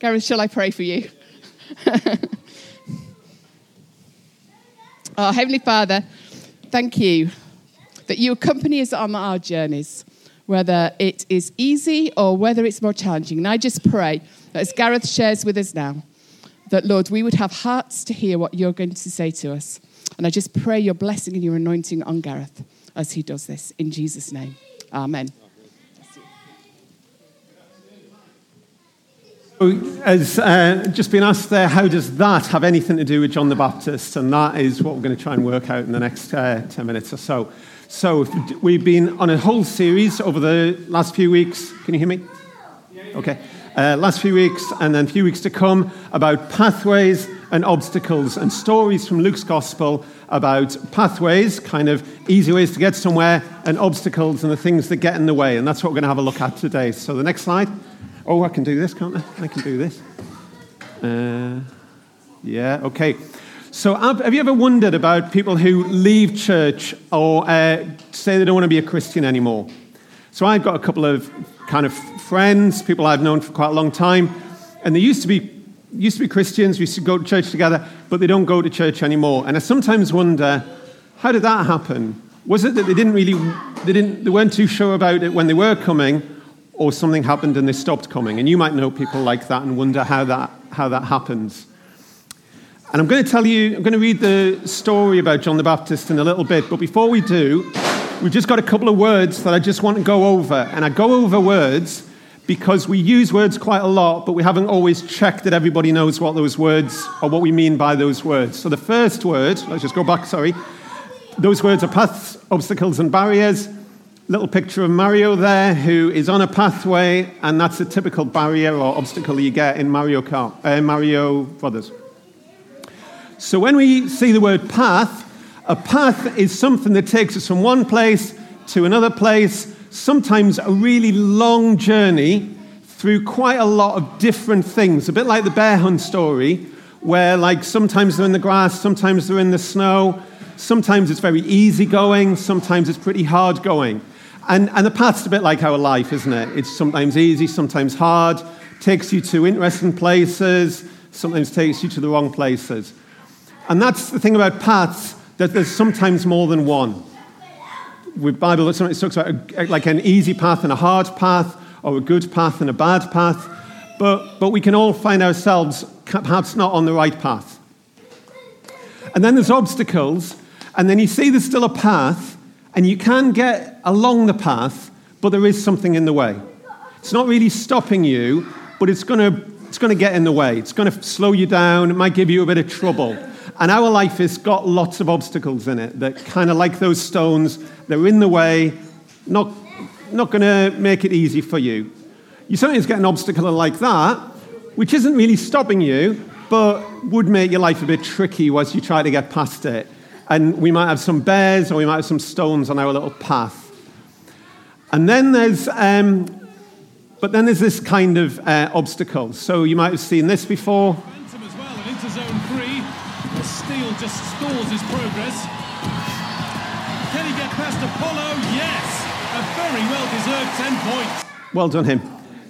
Garth, shall I pray for you? oh, Heavenly Father, thank you that you accompany us on our journeys, whether it is easy or whether it's more challenging. And I just pray that as Garth shares with us now, that, Lord, we would have hearts to hear what you're going to say to us. And I just pray your blessing and your anointing on Garth as he does this. In Jesus' name, amen. So as uh, just been asked there, how does that have anything to do with John the Baptist? And that is what we're going to try and work out in the next uh, 10 minutes or so. So, we've been on a whole series over the last few weeks. Can you hear me? Okay. Uh, last few weeks, and then a few weeks to come, about pathways and obstacles and stories from Luke's Gospel about pathways, kind of easy ways to get somewhere, and obstacles and the things that get in the way. And that's what we're going to have a look at today. So, the next slide. Oh, I can do this, can't I? I can do this. Uh, yeah, okay. So, have you ever wondered about people who leave church or uh, say they don't want to be a Christian anymore? So, I've got a couple of kind of friends, people I've known for quite a long time, and they used to be used to be Christians, we used to go to church together, but they don't go to church anymore. And I sometimes wonder, how did that happen? Was it that they didn't really, they, didn't, they weren't too sure about it when they were coming, or something happened and they stopped coming. And you might know people like that and wonder how that, how that happens. And I'm going to tell you, I'm going to read the story about John the Baptist in a little bit. But before we do, we've just got a couple of words that I just want to go over. And I go over words because we use words quite a lot, but we haven't always checked that everybody knows what those words or what we mean by those words. So the first word, let's just go back, sorry. Those words are paths, obstacles, and barriers little picture of Mario there, who is on a pathway, and that's a typical barrier or obstacle you get in Mario Kart, uh, Mario Brothers. So when we see the word path, a path is something that takes us from one place to another place, sometimes a really long journey through quite a lot of different things. A bit like the bear hunt story, where like sometimes they're in the grass, sometimes they're in the snow, sometimes it's very easy going, sometimes it's pretty hard going. And, and the path's a bit like our life, isn't it? It's sometimes easy, sometimes hard, takes you to interesting places, sometimes takes you to the wrong places. And that's the thing about paths, that there's sometimes more than one. With Bible, sometimes it talks about a, like an easy path and a hard path, or a good path and a bad path. But, but we can all find ourselves perhaps not on the right path. And then there's obstacles, and then you see there's still a path, and you can get along the path, but there is something in the way. It's not really stopping you, but it's going to it's going to get in the way. It's going to slow you down. It might give you a bit of trouble. And our life has got lots of obstacles in it that kind of like those stones, they're in the way, not, not going to make it easy for you. You sometimes get an obstacle like that, which isn't really stopping you, but would make your life a bit tricky once you try to get past it and we might have some bears or we might have some stones on our little path. And then there's, um, but then there's this kind of uh, obstacle. So you might have seen this before. Momentum as well, and into zone three. The Steel just stalls his progress. Can he get past Apollo? Yes! A very well deserved 10 points. Well done, him.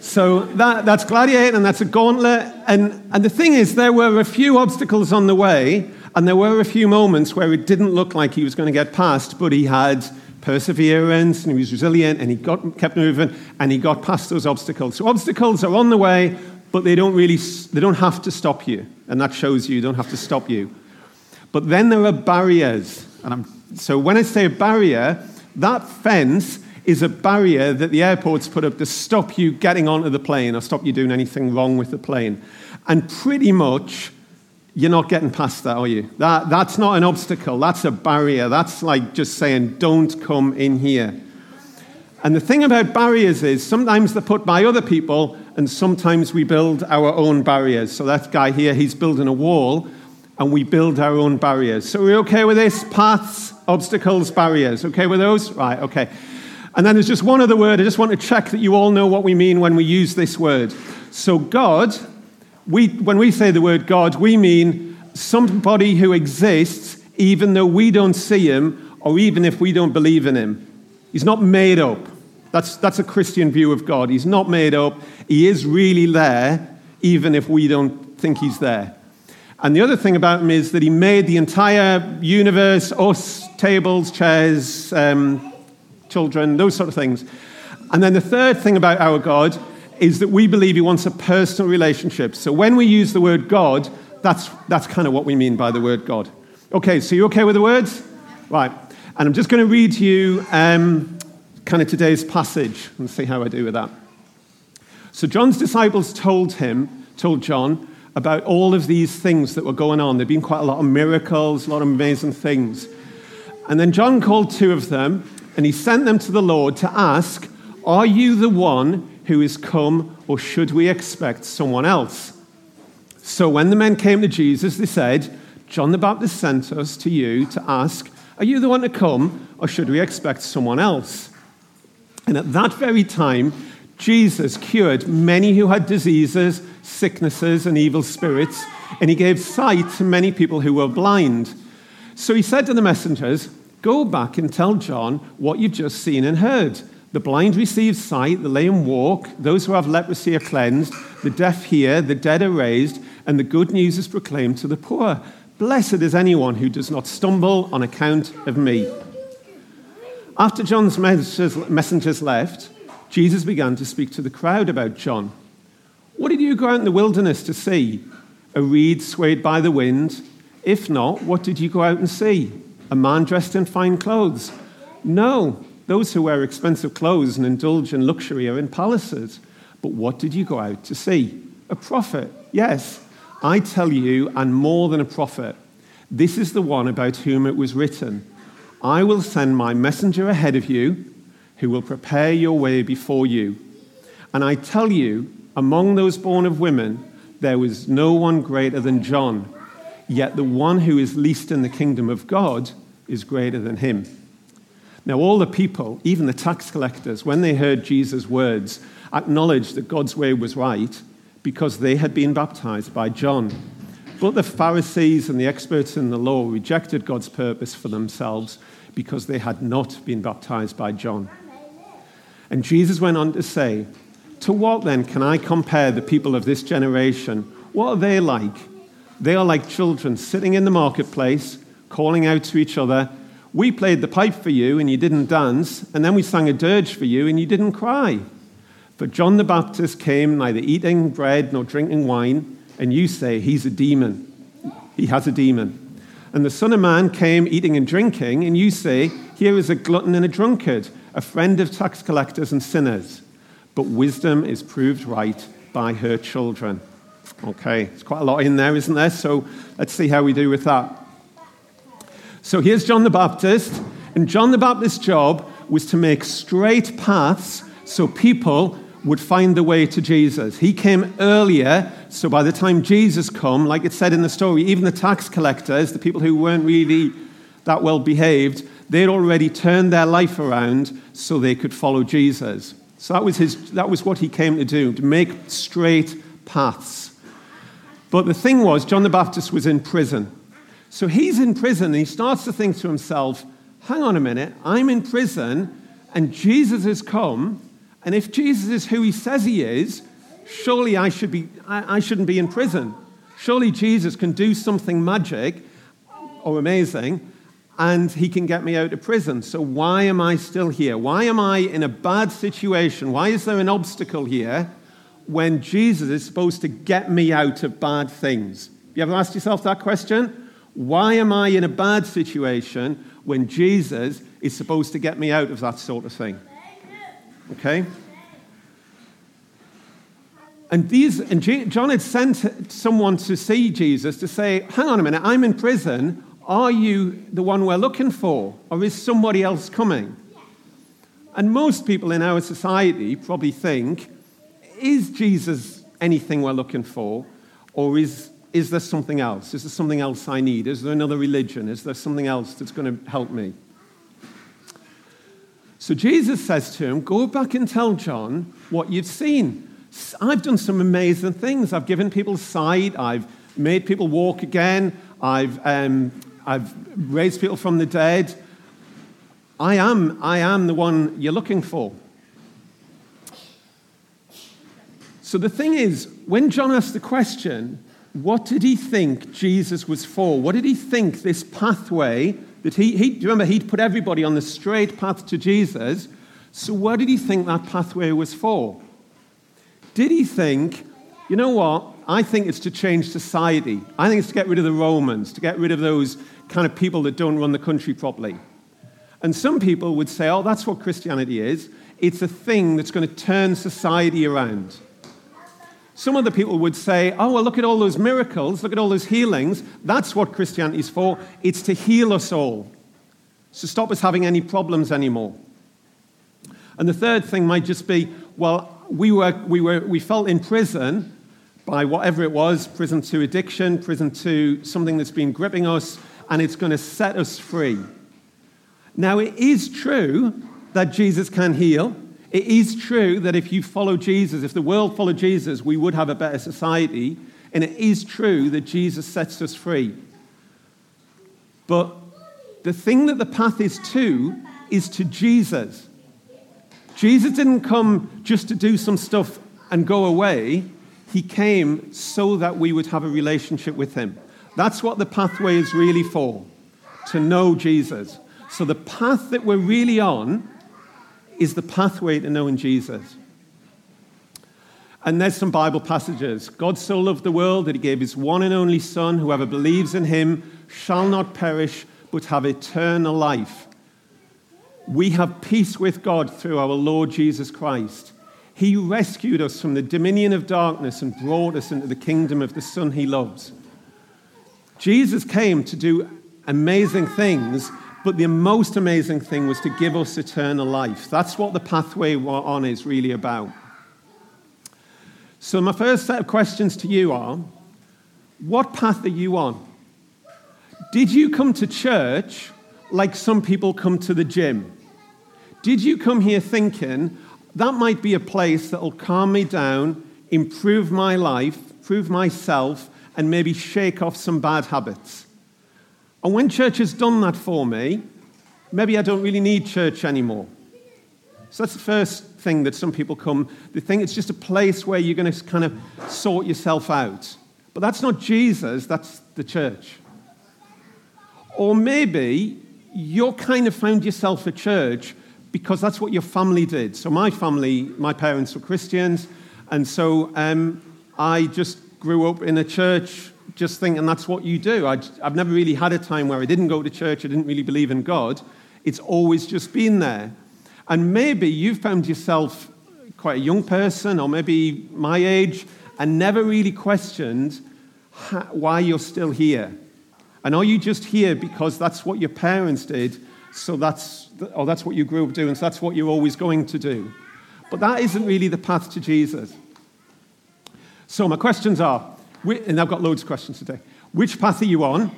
So that, that's Gladiator and that's a gauntlet. And, and the thing is, there were a few obstacles on the way, and there were a few moments where it didn't look like he was going to get past, but he had perseverance and he was resilient and he got, kept moving and he got past those obstacles. So obstacles are on the way, but they don't really they don't have to stop you. And that shows you, you don't have to stop you. But then there are barriers. And I'm, so when I say a barrier, that fence is a barrier that the airport's put up to stop you getting onto the plane or stop you doing anything wrong with the plane. And pretty much you're not getting past that, are you? That, that's not an obstacle, that's a barrier. That's like just saying, don't come in here. And the thing about barriers is sometimes they're put by other people, and sometimes we build our own barriers. So that guy here, he's building a wall, and we build our own barriers. So we're okay with this? Paths, obstacles, barriers. Okay with those? Right, okay. And then there's just one other word. I just want to check that you all know what we mean when we use this word. So God we, when we say the word God, we mean somebody who exists even though we don't see him or even if we don't believe in him. He's not made up. That's, that's a Christian view of God. He's not made up. He is really there. even if we don't think he's there. And the other thing about him is that he made the entire universe, us, tables, chairs, um, children, those sort of things. And then the third thing about our God is that we believe he wants a personal relationship. So when we use the word God, that's, that's kind of what we mean by the word God. Okay, so you okay with the words? Right. And I'm just going to read you um, kind of today's passage and see how I do with that. So John's disciples told him, told John, about all of these things that were going on. There'd been quite a lot of miracles, a lot of amazing things. And then John called two of them and he sent them to the Lord to ask, Are you the one who is come, or should we expect someone else? So when the men came to Jesus, they said, John the Baptist sent us to you to ask, Are you the one to come, or should we expect someone else? And at that very time, Jesus cured many who had diseases, sicknesses, and evil spirits, and he gave sight to many people who were blind. So he said to the messengers, Go back and tell John what you've just seen and heard. The blind receive sight, the lame walk, those who have leprosy are cleansed, the deaf hear, the dead are raised, and the good news is proclaimed to the poor. Blessed is anyone who does not stumble on account of me. After John's messengers left, Jesus began to speak to the crowd about John. What did you go out in the wilderness to see? A reed swayed by the wind? If not, what did you go out and see? A man dressed in fine clothes? No, those who wear expensive clothes and indulge in luxury are in palaces. But what did you go out to see? A prophet. Yes, I tell you, and more than a prophet. This is the one about whom it was written I will send my messenger ahead of you who will prepare your way before you. And I tell you, among those born of women, there was no one greater than John. Yet the one who is least in the kingdom of God is greater than him. Now, all the people, even the tax collectors, when they heard Jesus' words, acknowledged that God's way was right because they had been baptized by John. But the Pharisees and the experts in the law rejected God's purpose for themselves because they had not been baptized by John. And Jesus went on to say, To what then can I compare the people of this generation? What are they like? They are like children sitting in the marketplace, calling out to each other, We played the pipe for you and you didn't dance, and then we sang a dirge for you and you didn't cry. For John the Baptist came neither eating bread nor drinking wine, and you say, He's a demon. He has a demon. And the Son of Man came eating and drinking, and you say, Here is a glutton and a drunkard a friend of tax collectors and sinners, but wisdom is proved right by her children. Okay, it's quite a lot in there, isn't there? So let's see how we do with that. So here's John the Baptist, and John the Baptist's job was to make straight paths so people would find the way to Jesus. He came earlier, so by the time Jesus come, like it said in the story, even the tax collectors, the people who weren't really that well behaved, they'd already turned their life around so they could follow Jesus. So that was, his, that was what he came to do, to make straight paths. But the thing was, John the Baptist was in prison. So he's in prison and he starts to think to himself, hang on a minute, I'm in prison and Jesus has come. And if Jesus is who he says he is, surely I, should be, I, I shouldn't be in prison. Surely Jesus can do something magic or amazing and he can get me out of prison. So why am I still here? Why am I in a bad situation? Why is there an obstacle here when Jesus is supposed to get me out of bad things? You ever asked yourself that question? Why am I in a bad situation when Jesus is supposed to get me out of that sort of thing? Okay? And, these, and John had sent someone to see Jesus to say, Hang on a minute, I'm in prison. Are you the one we're looking for, or is somebody else coming? And most people in our society probably think, is Jesus anything we're looking for, or is, is there something else? Is there something else I need? Is there another religion? Is there something else that's going to help me? So Jesus says to him, Go back and tell John what you've seen. I've done some amazing things. I've given people sight, I've made people walk again, I've um, I've raised people from the dead. I am, I am the one you're looking for. So the thing is, when John asked the question, what did he think Jesus was for? What did he think this pathway that he, he remember, he'd put everybody on the straight path to Jesus. So what did he think that pathway was for? Did he think, you know what? I think it's to change society. I think it's to get rid of the Romans, to get rid of those kind of people that don't run the country properly. And some people would say, oh, that's what Christianity is. It's a thing that's going to turn society around. Some other people would say, oh, well, look at all those miracles, look at all those healings. That's what Christianity is for. It's to heal us all, to stop us having any problems anymore. And the third thing might just be, well, we, were, we, were, we felt in prison by whatever it was prison to addiction, prison to something that's been gripping us, and it's going to set us free. Now, it is true that Jesus can heal. It is true that if you follow Jesus, if the world followed Jesus, we would have a better society. And it is true that Jesus sets us free. But the thing that the path is to is to Jesus. Jesus didn't come just to do some stuff and go away. He came so that we would have a relationship with him. That's what the pathway is really for, to know Jesus. So the path that we're really on is the pathway to knowing Jesus. And there's some Bible passages. God so loved the world that he gave his one and only Son. Whoever believes in him shall not perish, but have eternal life. We have peace with God through our Lord Jesus Christ. He rescued us from the dominion of darkness and brought us into the kingdom of the Son he loves. Jesus came to do amazing things but the most amazing thing was to give us eternal life. That's what the pathway we're on is really about. So, my first set of questions to you are what path are you on? Did you come to church like some people come to the gym? Did you come here thinking that might be a place that will calm me down, improve my life, improve myself, and maybe shake off some bad habits? And when church has done that for me, maybe I don't really need church anymore. So that's the first thing that some people come. They think it's just a place where you're going to kind of sort yourself out. But that's not Jesus, that's the church. Or maybe you're kind of found yourself a church because that's what your family did. So my family, my parents were Christians, and so um, I just grew up in a church just think, and that's what you do. i have never really had a time where I didn't go to church, I didn't really believe in God. It's always just been there. And maybe you've found yourself quite a young person, or maybe my age, and never really questioned why you're still here. And are you just here because that's what your parents did, so that's, or that's what you grew up doing, so that's what you're always going to do? But that isn't really the path to Jesus. So my questions are and I've got loads of questions today. Which path are you on?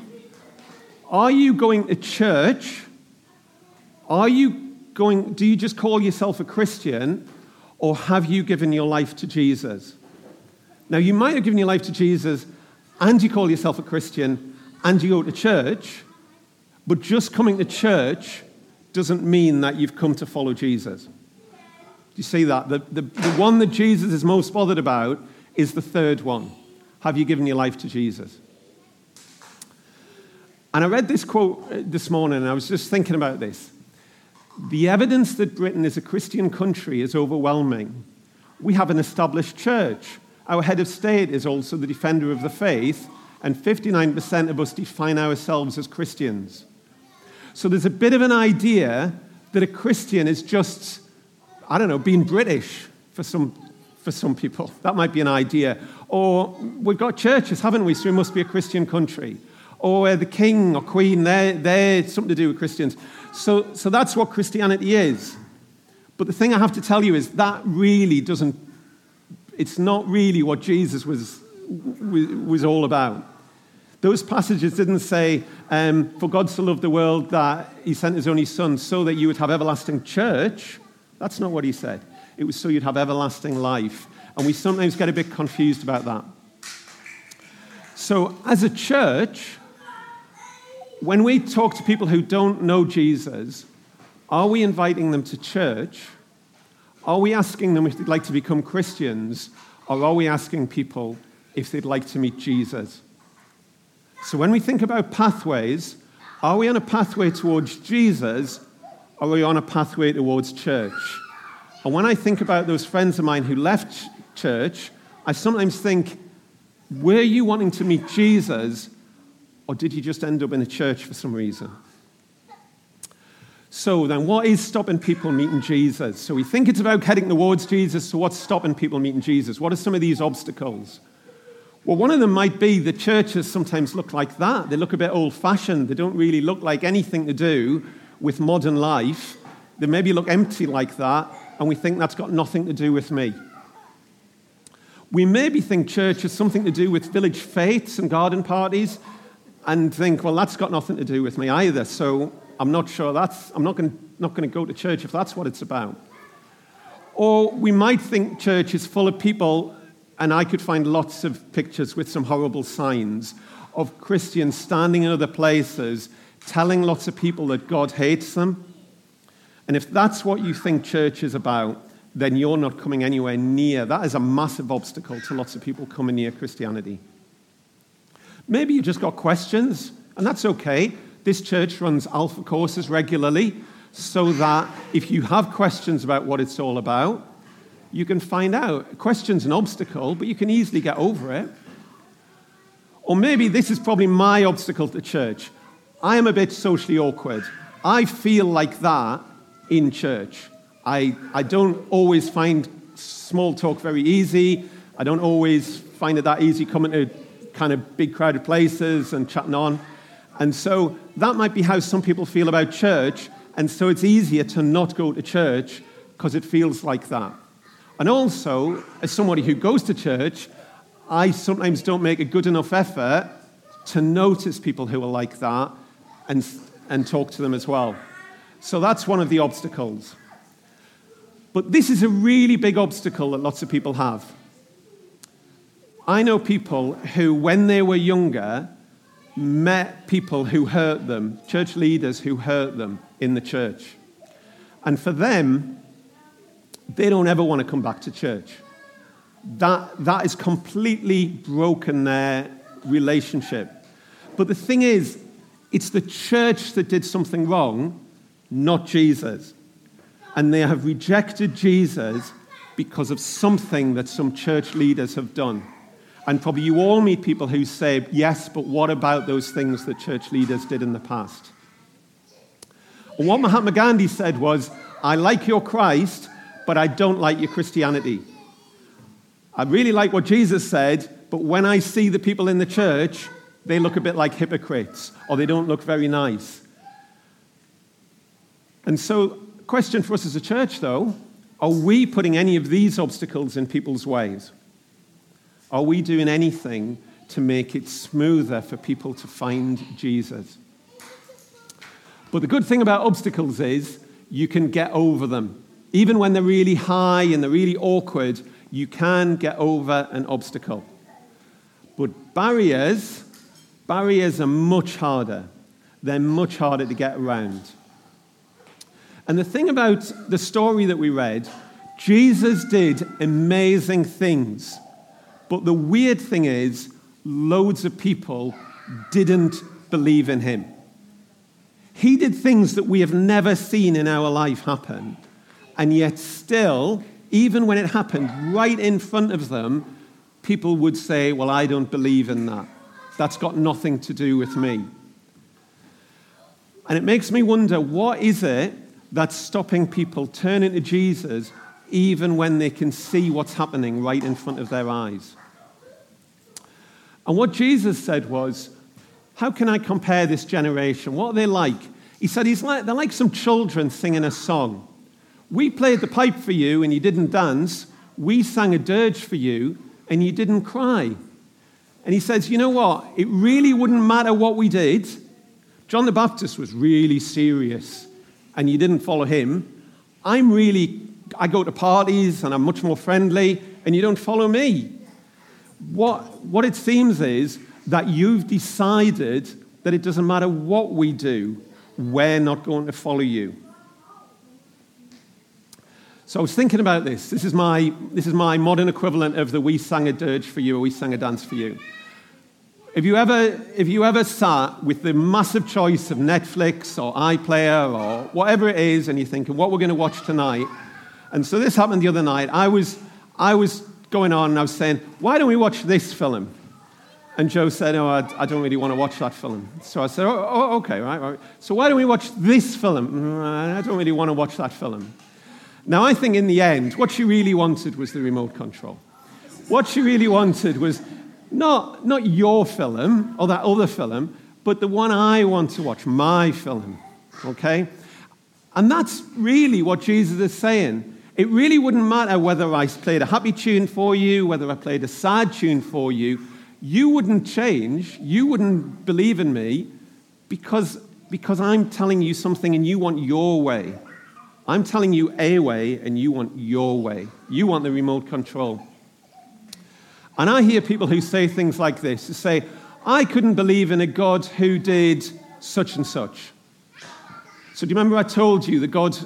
Are you going to church? Are you going, do you just call yourself a Christian? Or have you given your life to Jesus? Now, you might have given your life to Jesus and you call yourself a Christian and you go to church, but just coming to church doesn't mean that you've come to follow Jesus. Do you see that? The, the, the one that Jesus is most bothered about is the third one. Have you given your life to Jesus? And I read this quote uh, this morning, and I was just thinking about this. The evidence that Britain is a Christian country is overwhelming. We have an established church. Our head of state is also the defender of the faith, and 59% of us define ourselves as Christians. So there's a bit of an idea that a Christian is just, I don't know, being British for some, for some people. That might be an idea. Or we've got churches, haven't we? So we must be a Christian country. Or the king or queen, they're, they're something to do with Christians. So, so that's what Christianity is. But the thing I have to tell you is that really doesn't, it's not really what Jesus was, was all about. Those passages didn't say, um, For God so loved the world that he sent his only son so that you would have everlasting church. That's not what he said. It was so you'd have everlasting life. And we sometimes get a bit confused about that. So, as a church, when we talk to people who don't know Jesus, are we inviting them to church? Are we asking them if they'd like to become Christians? Or are we asking people if they'd like to meet Jesus? So when we think about pathways, are we on a pathway towards Jesus or are we on a pathway towards church? And when I think about those friends of mine who left church, I sometimes think, were you wanting to meet Jesus or did you just end up in a church for some reason? So then, what is stopping people meeting Jesus? So we think it's about heading towards Jesus. So what's stopping people meeting Jesus? What are some of these obstacles? Well, one of them might be the churches sometimes look like that. They look a bit old fashioned. They don't really look like anything to do with modern life. They maybe look empty like that, and we think that's got nothing to do with me. We maybe think church has something to do with village faiths and garden parties, and think, well, that's got nothing to do with me either. So I'm not sure that's, I'm not going, not going to go to church if that's what it's about. Or we might think church is full of people and I could find lots of pictures with some horrible signs of Christians standing in other places telling lots of people that God hates them. And if that's what you think church is about, then you're not coming anywhere near. That is a massive obstacle to lots of people coming near Christianity. Maybe you just got questions, and that's okay. This church runs alpha courses regularly so that if you have questions about what it's all about, you can find out. Question's an obstacle, but you can easily get over it. Or maybe this is probably my obstacle to church. I am a bit socially awkward. I feel like that in church. I, I don't always find small talk very easy. I don't always find it that easy coming to kind of big crowded places and chatting on. And so that might be how some people feel about church. And so it's easier to not go to church because it feels like that. And also, as somebody who goes to church, I sometimes don't make a good enough effort to notice people who are like that and, and talk to them as well. So that's one of the obstacles. But this is a really big obstacle that lots of people have. I know people who, when they were younger, met people who hurt them, church leaders who hurt them in the church. And for them, they don't ever want to come back to church. That, that is completely broken their relationship. But the thing is, it's the church that did something wrong, not Jesus. And they have rejected Jesus because of something that some church leaders have done. And probably you all meet people who say, yes, but what about those things that church leaders did in the past? What Mahatma Gandhi said was, I like your Christ, but I don't like your Christianity. I really like what Jesus said, but when I see the people in the church, they look a bit like hypocrites or they don't look very nice. And so, question for us as a church, though are we putting any of these obstacles in people's ways? Are we doing anything to make it smoother for people to find Jesus? But the good thing about obstacles is you can get over them. Even when they're really high and they're really awkward, you can get over an obstacle. But barriers, barriers are much harder. They're much harder to get around. And the thing about the story that we read, Jesus did amazing things. But the weird thing is, loads of people didn't believe in him. He did things that we have never seen in our life happen. And yet, still, even when it happened right in front of them, people would say, Well, I don't believe in that. That's got nothing to do with me. And it makes me wonder what is it that's stopping people turning to Jesus even when they can see what's happening right in front of their eyes? And what Jesus said was, How can I compare this generation? What are they like? He said, He's like, They're like some children singing a song. We played the pipe for you and you didn't dance. We sang a dirge for you and you didn't cry. And he says, You know what? It really wouldn't matter what we did. John the Baptist was really serious and you didn't follow him. I'm really, I go to parties and I'm much more friendly and you don't follow me. What, what it seems is that you've decided that it doesn't matter what we do, we're not going to follow you. So I was thinking about this. This is my, this is my modern equivalent of the We Sang a Dirge for You or We Sang a Dance for You. If you ever, if you ever sat with the massive choice of Netflix or iPlayer or whatever it is, and you're thinking, what we're going to watch tonight, and so this happened the other night, I was, I was going on and I was saying, why don't we watch this film? And Joe said, oh, I, I don't really want to watch that film. So I said, oh, oh, okay, right, right. So why don't we watch this film? Mm, I don't really want to watch that film. Now, I think in the end, what she really wanted was the remote control. What she really wanted was not, not your film or that other film, but the one I want to watch, my film. Okay? And that's really what Jesus is saying. It really wouldn't matter whether I played a happy tune for you, whether I played a sad tune for you. You wouldn't change. You wouldn't believe in me because, because I'm telling you something and you want your way. I'm telling you a way and you want your way. You want the remote control. And I hear people who say things like this who say, I couldn't believe in a God who did such and such. So, do you remember I told you that God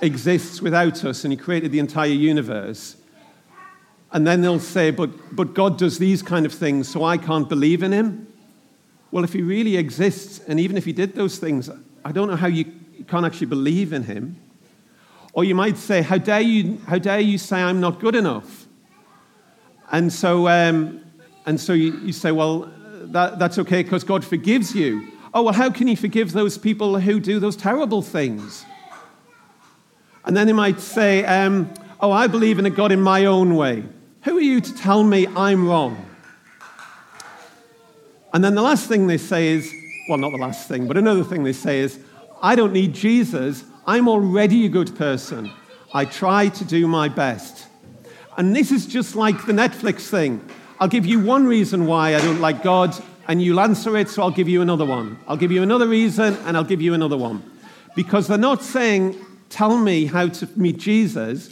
exists without us and He created the entire universe? And then they'll say, but, but God does these kind of things, so I can't believe in Him? Well, if He really exists, and even if He did those things, I don't know how you can't actually believe in Him. Or you might say, How dare you, how dare you say I'm not good enough? And so, um, and so you, you, say, well, that, that's okay because God forgives you. Oh, well, how can He forgive those people who do those terrible things? And then they might say, um, oh, I believe in a God in my own way. Who are you to tell me I'm wrong? And then the last thing they say is, well, not the last thing, but another thing they say is, I don't need Jesus. I'm already a good person. I try to do my best. And this is just like the Netflix thing. I'll give you one reason why I don't like God, and you'll answer it, so I'll give you another one. I'll give you another reason, and I'll give you another one. Because they're not saying, tell me how to meet Jesus.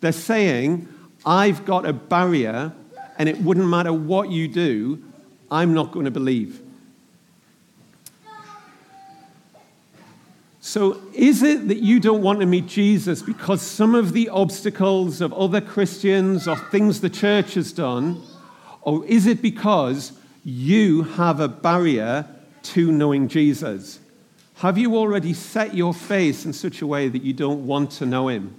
They're saying, I've got a barrier, and it wouldn't matter what you do, I'm not going to believe. So, is it that you don't want to meet Jesus because some of the obstacles of other Christians or things the church has done? Or is it because you have a barrier to knowing Jesus? Have you already set your face in such a way that you don't want to know him?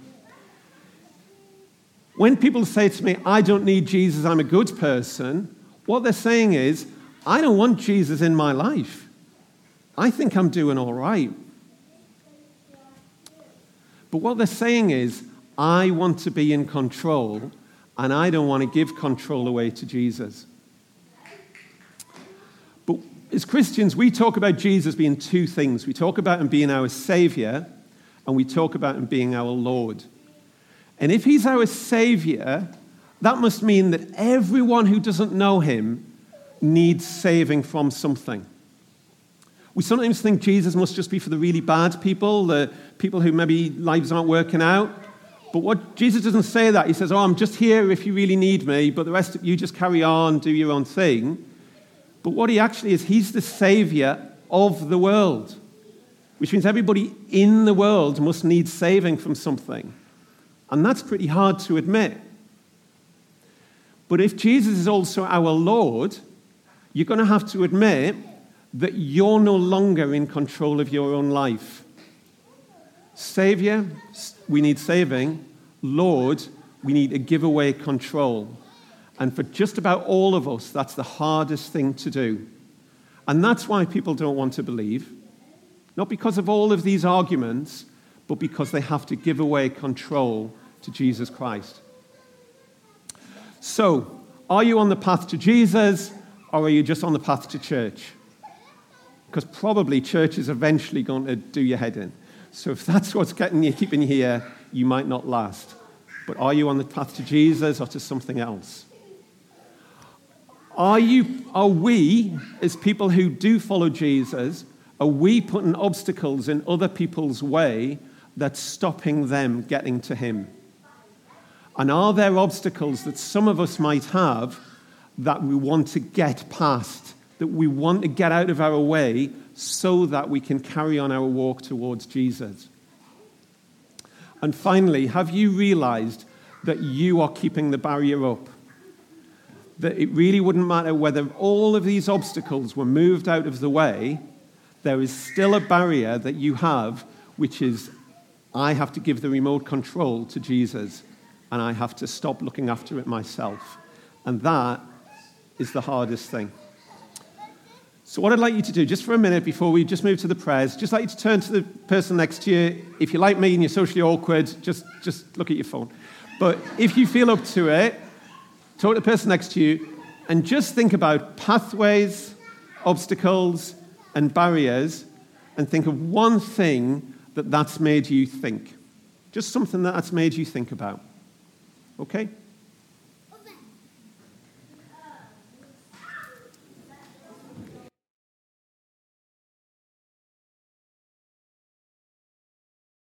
When people say to me, I don't need Jesus, I'm a good person, what they're saying is, I don't want Jesus in my life. I think I'm doing all right. But what they're saying is, I want to be in control, and I don't want to give control away to Jesus. But as Christians, we talk about Jesus being two things. We talk about him being our Savior, and we talk about him being our Lord. And if he's our Savior, that must mean that everyone who doesn't know him needs saving from something. We sometimes think Jesus must just be for the really bad people, the people who maybe lives aren't working out. But what Jesus doesn't say that. He says, Oh, I'm just here if you really need me, but the rest of you just carry on, do your own thing. But what he actually is, he's the savior of the world, which means everybody in the world must need saving from something. And that's pretty hard to admit. But if Jesus is also our Lord, you're going to have to admit that you're no longer in control of your own life. Savior, we need saving. Lord, we need to give away control. And for just about all of us, that's the hardest thing to do. And that's why people don't want to believe. Not because of all of these arguments, but because they have to give away control to Jesus Christ. So, are you on the path to Jesus, or are you just on the path to church? Because probably church is eventually going to do your head in. So if that's what's getting you, keeping you here, you might not last. But are you on the path to Jesus or to something else? Are, you, are we, as people who do follow Jesus, are we putting obstacles in other people's way that's stopping them getting to Him? And are there obstacles that some of us might have that we want to get past that we want to get out of our way so that we can carry on our walk towards Jesus. And finally, have you realized that you are keeping the barrier up? That it really wouldn't matter whether all of these obstacles were moved out of the way, there is still a barrier that you have, which is I have to give the remote control to Jesus and I have to stop looking after it myself. And that is the hardest thing. So, what I'd like you to do, just for a minute before we just move to the prayers, just like you to turn to the person next to you. If you're like me and you're socially awkward, just, just look at your phone. But if you feel up to it, talk to the person next to you and just think about pathways, obstacles, and barriers, and think of one thing that that's made you think. Just something that that's made you think about. Okay?